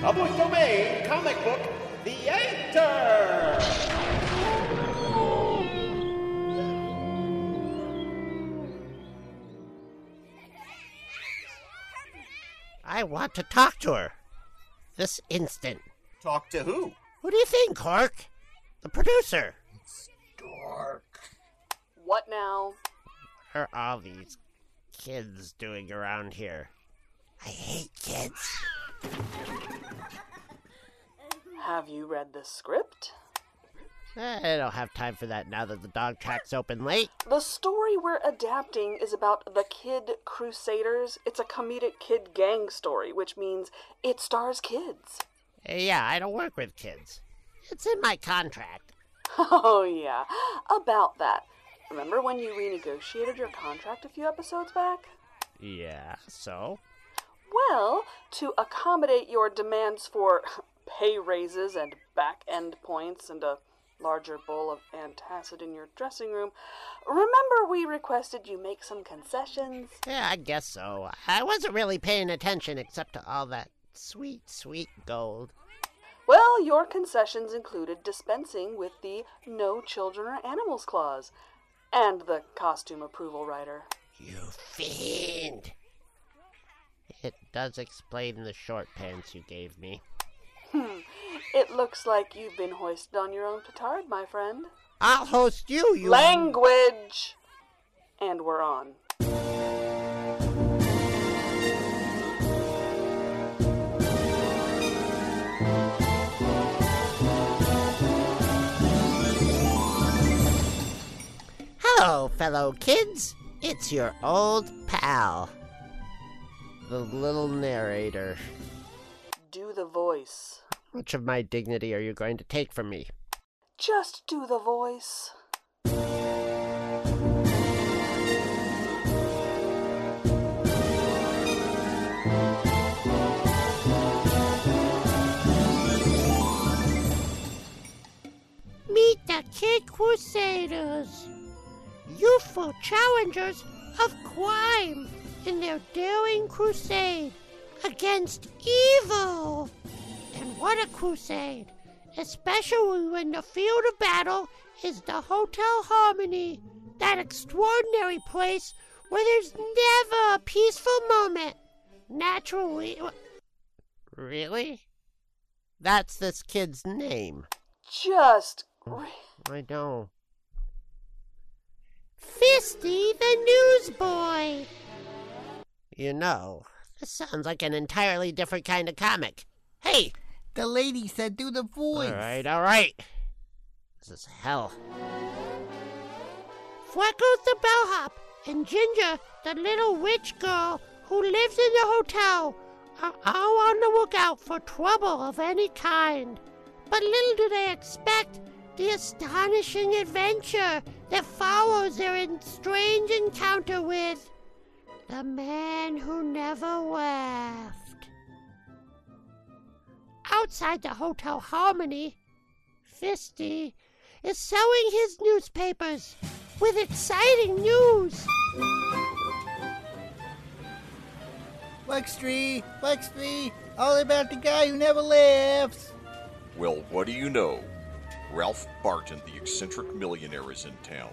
Public domain comic book theater. I want to talk to her. This instant. Talk to who? Who do you think, Cork? The producer. Stork. What now? What are all these kids doing around here? I hate kids. Have you read the script? I don't have time for that now that the dog track's open late. The story we're adapting is about the Kid Crusaders. It's a comedic kid gang story, which means it stars kids. Yeah, I don't work with kids. It's in my contract. Oh, yeah. About that. Remember when you renegotiated your contract a few episodes back? Yeah, so? Well, to accommodate your demands for pay raises and back end points and a larger bowl of antacid in your dressing room, remember we requested you make some concessions? Yeah, I guess so. I wasn't really paying attention except to all that sweet, sweet gold. Well, your concessions included dispensing with the No Children or Animals clause and the costume approval rider. You fiend! It does explain the short pants you gave me. Hmm. It looks like you've been hoisted on your own petard, my friend. I'll host you, you. Language! And we're on. Hello, fellow kids. It's your old pal, the little narrator. Do the voice. Much of my dignity are you going to take from me? Just do the voice. Meet the Kid Crusaders, youthful challengers of crime in their daring crusade against evil. And what a crusade! Especially when the field of battle is the Hotel Harmony, that extraordinary place where there's never a peaceful moment. Naturally. Really? That's this kid's name. Just. I know. Fisty the newsboy. You know, this sounds like an entirely different kind of comic. Hey! The lady said do the voice. All right, all right. This is hell. Freckles the bellhop and Ginger, the little witch girl who lives in the hotel, are all on the lookout for trouble of any kind. But little do they expect the astonishing adventure that follows their strange encounter with the man who never left. Outside the Hotel Harmony, Fisty is selling his newspapers with exciting news. Buckstree, Buckstree, all about the guy who never laughs. Well, what do you know? Ralph Barton, the eccentric millionaire, is in town.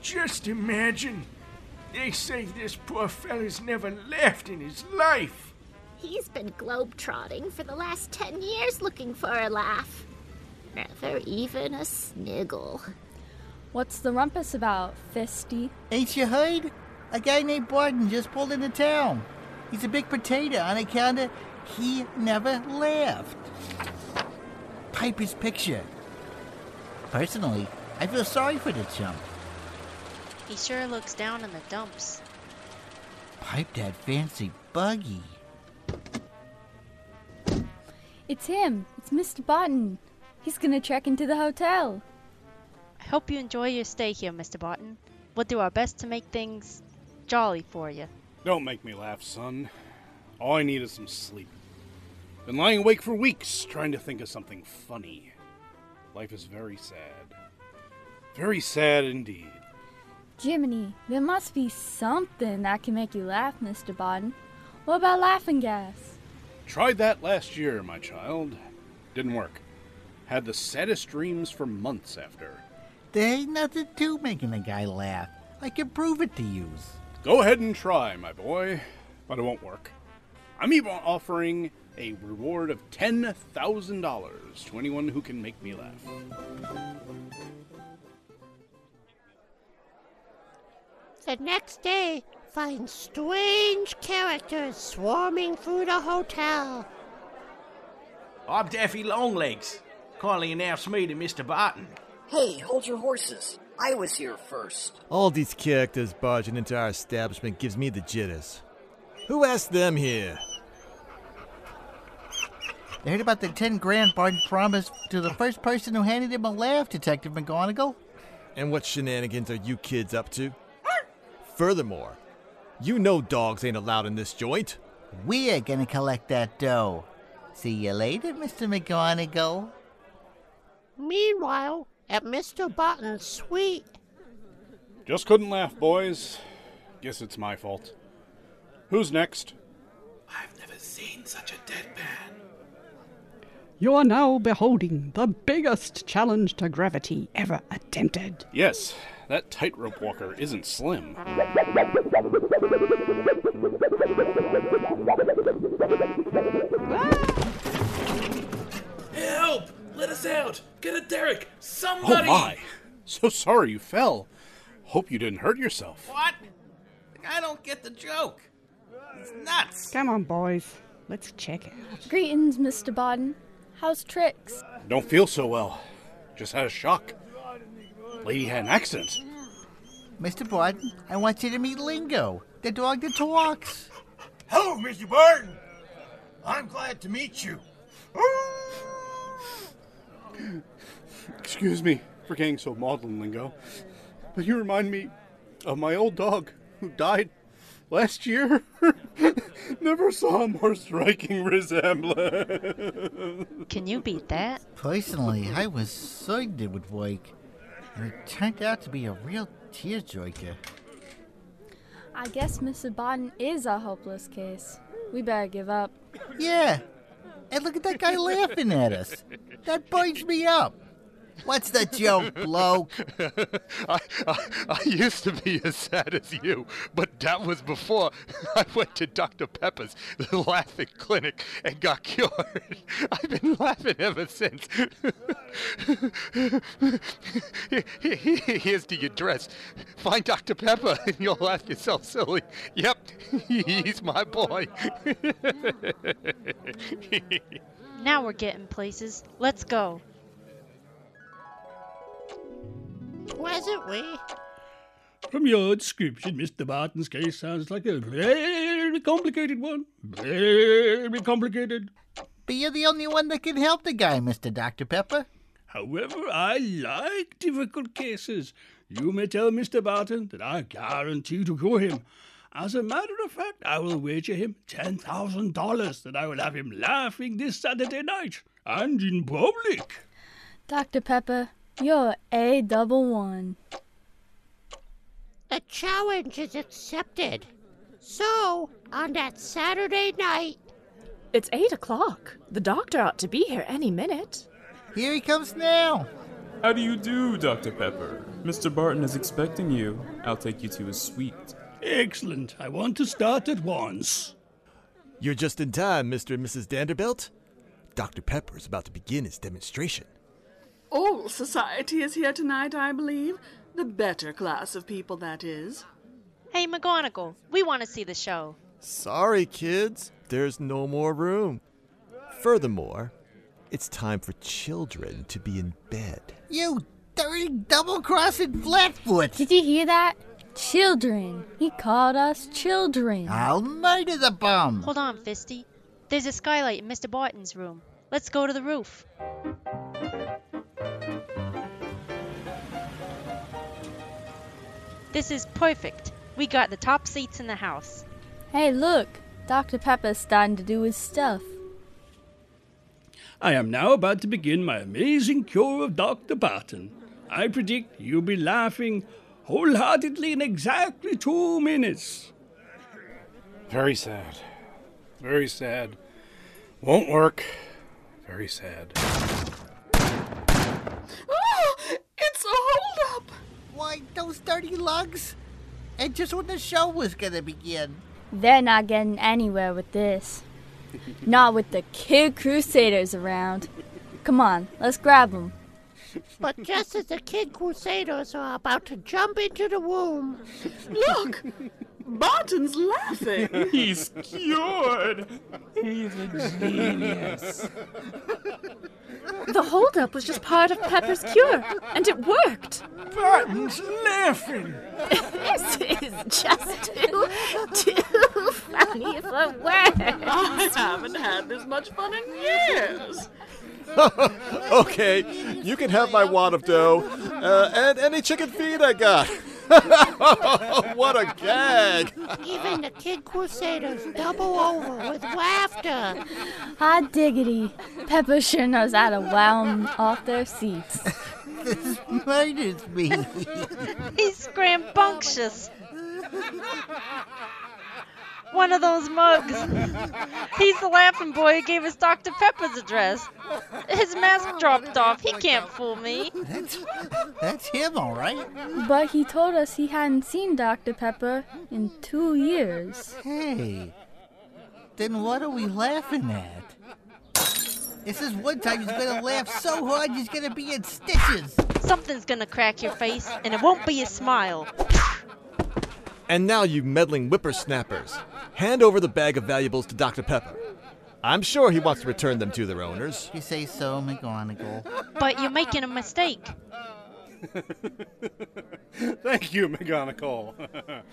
Just imagine. They say this poor fella's never laughed in his life. He's been globe-trotting for the last ten years looking for a laugh. Never even a sniggle. What's the rumpus about, Fisty? Ain't you heard? A guy named Barton just pulled into town. He's a big potato on account of he never laughed. Piper's picture. Personally, I feel sorry for the chump. He sure looks down in the dumps. Pipe that fancy buggy. It's him. It's Mr. Barton. He's gonna check into the hotel. I hope you enjoy your stay here, Mr. Barton. We'll do our best to make things jolly for you. Don't make me laugh, son. All I need is some sleep. Been lying awake for weeks trying to think of something funny. Life is very sad. Very sad indeed. Jiminy, there must be something that can make you laugh, Mr. Barton. What about laughing gas? Tried that last year, my child. Didn't work. Had the saddest dreams for months after. There ain't nothing to making a guy laugh. I can prove it to yous. Go ahead and try, my boy, but it won't work. I'm even offering a reward of $10,000 to anyone who can make me laugh. The next day finds strange characters swarming through the hotel. I'm Daffy Longlegs. Kindly announce me to Mr. Barton. Hey, hold your horses. I was here first. All these characters barging into our establishment gives me the jitters. Who asked them here? They heard about the 10 grand Barton promised to the first person who handed him a laugh, Detective McGonagall. And what shenanigans are you kids up to? Furthermore, you know dogs ain't allowed in this joint. We're gonna collect that dough. See you later, Mr. McGonagall. Meanwhile, at Mr. Barton's suite, Just couldn't laugh, boys. Guess it's my fault. Who's next? I've never seen such a deadpan. You are now beholding the biggest challenge to gravity ever attempted. Yes, that tightrope walker isn't slim. Ah! Help! Let us out! Get a Derek! Oh, Somebody! Oh my! So sorry you fell. Hope you didn't hurt yourself. What? I don't get the joke. It's nuts. Come on, boys. Let's check it. Greetings, Mr. Barton. How's tricks? Don't feel so well. Just had a shock. Lady had an accident. Mr. Barton, I want you to meet Lingo, the dog that talks. Hello, Mr. Barton. I'm glad to meet you. Excuse me for getting so maudlin, Lingo, but you remind me of my old dog who died last year. Never saw a more striking resemblance. Can you beat that? Personally, I was certain it would work, and it turned out to be a real tearjerker. I guess Mr. Barton is a hopeless case. We better give up. Yeah, and look at that guy laughing at us. That burns me up. What's the joke, bloke? I, I, I used to be as sad as you, but that was before I went to Dr. Pepper's, the laughing clinic, and got cured. I've been laughing ever since. Here- here- Here's the address. Find Dr. Pepper, and you'll laugh yourself silly. Yep, he's my boy. Now we're getting places. Let's go. Presently, From your description, Mr. Barton's case sounds like a very complicated one. Very complicated. But you're the only one that can help the guy, Mr. Dr. Pepper. However, I like difficult cases. You may tell Mr. Barton that I guarantee to cure him. As a matter of fact, I will wager him $10,000 that I will have him laughing this Saturday night and in public. Dr. Pepper, you're a double one. the challenge is accepted. So, on that Saturday night, It's eight o'clock. The doctor ought to be here any minute. Here he comes now. How do you do, Dr. Pepper? Mr. Barton is expecting you. I'll take you to his suite. Excellent. I want to start at once. You're just in time, Mr. and Mrs. Vanderbilt. Dr. Pepper is about to begin his demonstration. All society is here tonight, I believe. The better class of people, that is. Hey, McGonagall, we want to see the show. Sorry, kids, there's no more room. Furthermore, it's time for children to be in bed. You dirty double crossing flatfoot. Did you hear that? Children. He called us children. I'll murder the bum. Hold on, Fisty. There's a skylight in Mr. Barton's room. Let's go to the roof. This is perfect. We got the top seats in the house. Hey, look. Dr. Pepper's starting to do his stuff. I am now about to begin my amazing cure of Dr. Barton. I predict you'll be laughing wholeheartedly in exactly two minutes. Very sad. Very sad. Won't work. Very sad. Oh, it's a holdup! Why, those dirty lugs? And just when the show was gonna begin. They're not getting anywhere with this. not with the Kid Crusaders around. Come on, let's grab them. But just as the Kid Crusaders are about to jump into the womb. Look! Barton's laughing! He's cured! He's a genius. The holdup was just part of Pepper's cure, and it worked. Barton's laughing. this is just too, too funny for words. I haven't had this much fun in years. okay, you can have my wad of dough uh, and any chicken feed I got. what a gag! Even the Kid Crusaders double over with laughter. Hot diggity. Pepper sure knows how to wow 'em off their seats. This murders me. He's scrambunctious. One of those mugs. He's the laughing boy who gave us Dr. Pepper's address. His mask dropped off. He can't fool me. That's, that's him, all right. But he told us he hadn't seen Dr. Pepper in two years. Hey, then what are we laughing at? This is one time he's gonna laugh so hard he's gonna be in stitches. Something's gonna crack your face, and it won't be a smile. And now, you meddling whippersnappers, hand over the bag of valuables to Dr. Pepper. I'm sure he wants to return them to their owners. You say so, McGonagall. But you're making a mistake. Thank you, McGonagall.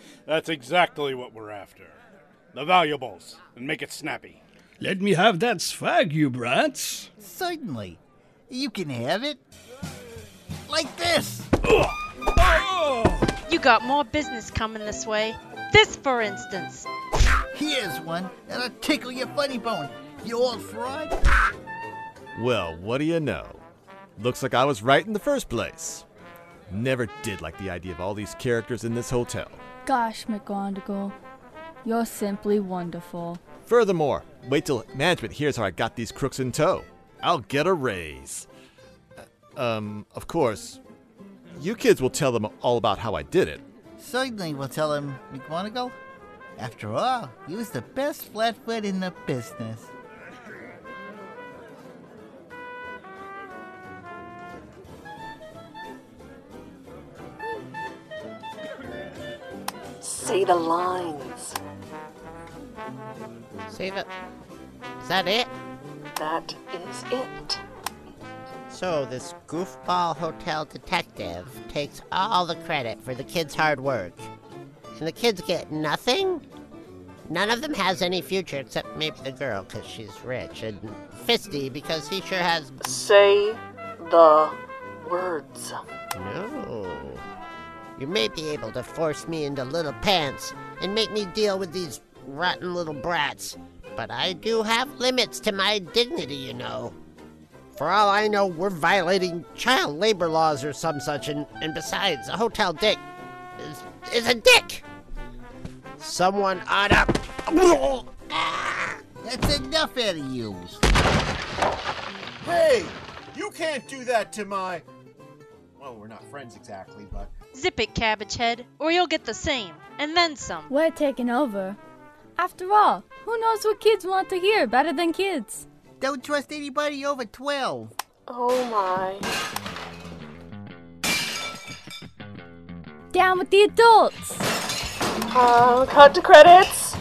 That's exactly what we're after. The valuables, and make it snappy. Let me have that swag, you brats. Certainly. You can have it. Like this. You got more business coming this way. This, for instance. Here's one that'll tickle your funny bone, you old fraud. Well, what do you know? Looks like I was right in the first place. Never did like the idea of all these characters in this hotel. Gosh, McGonagall, you're simply wonderful. Furthermore, wait till management hears how I got these crooks in tow. I'll get a raise. Uh, um, of course, you kids will tell them all about how I did it. Certainly, we'll tell them, McGonagall. After all, he was the best flatfoot in the business. Say the lines. Save it. Is that it? That is it. So this goofball hotel detective takes all the credit for the kids' hard work. And the kids get nothing? None of them has any future except maybe the girl because she's rich, and Fisty because he sure has. Say the words. No. You may be able to force me into little pants and make me deal with these rotten little brats, but I do have limits to my dignity, you know. For all I know, we're violating child labor laws or some such, and, and besides, a hotel dick is, is a dick! Someone ought to. That's enough out of you. Hey, you can't do that to my. Well, we're not friends exactly, but. Zip it, cabbage head, or you'll get the same, and then some. We're taking over. After all, who knows what kids want to hear better than kids? Don't trust anybody over 12. Oh my. Down with the adults! Uh, cut to credits.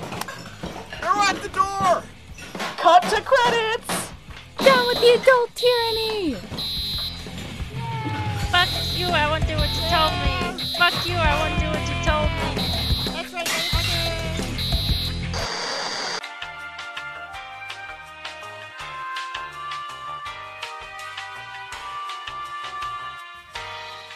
They're at the door! Cut to credits. Down with the adult tyranny! Fuck you, I won't do what you told me. Fuck you, I won't do what you told me. That's right!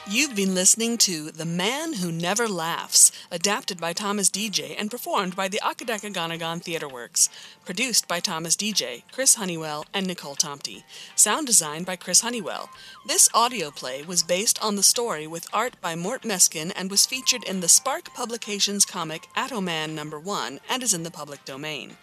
You've been listening to The Man Who Never Laughs, adapted by Thomas Deja and performed by the Akadakaganagon Theatre Works. Produced by Thomas Deja, Chris Honeywell, and Nicole Tomty. Sound designed by Chris Honeywell. This audio play was based on the story with art by Mort Meskin and was featured in the Spark Publications comic Atoman number 1 and is in the public domain.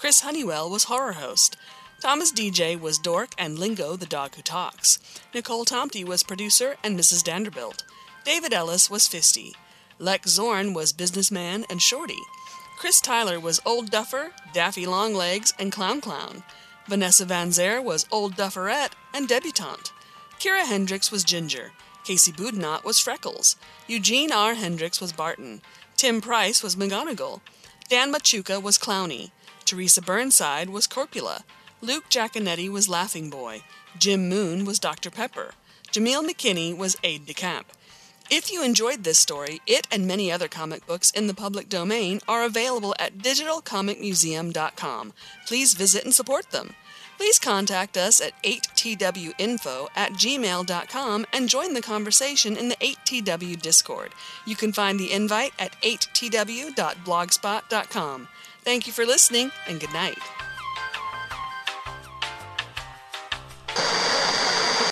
Chris Honeywell was horror host. Thomas Deja was Dork and Lingo, the dog who talks. Nicole Tomty was producer and Mrs. Vanderbilt. David Ellis was Fisty. Lex Zorn was businessman and Shorty. Chris Tyler was Old Duffer, Daffy Longlegs, and Clown Clown. Vanessa Van Zer was Old Dufferette and Debutante. Kira Hendricks was Ginger. Casey Boudinot was Freckles. Eugene R. Hendricks was Barton. Tim Price was McGonagall. Dan Machuca was Clowny. Teresa Burnside was Corpula. Luke Giaconetti was Laughing Boy. Jim Moon was Dr. Pepper. Jameel McKinney was Aide de Camp. If you enjoyed this story, it and many other comic books in the public domain are available at digitalcomicmuseum.com. Please visit and support them. Please contact us at 8twinfo at gmail.com and join the conversation in the 8tw Discord. You can find the invite at 8tw.blogspot.com. Thank you for listening and good night.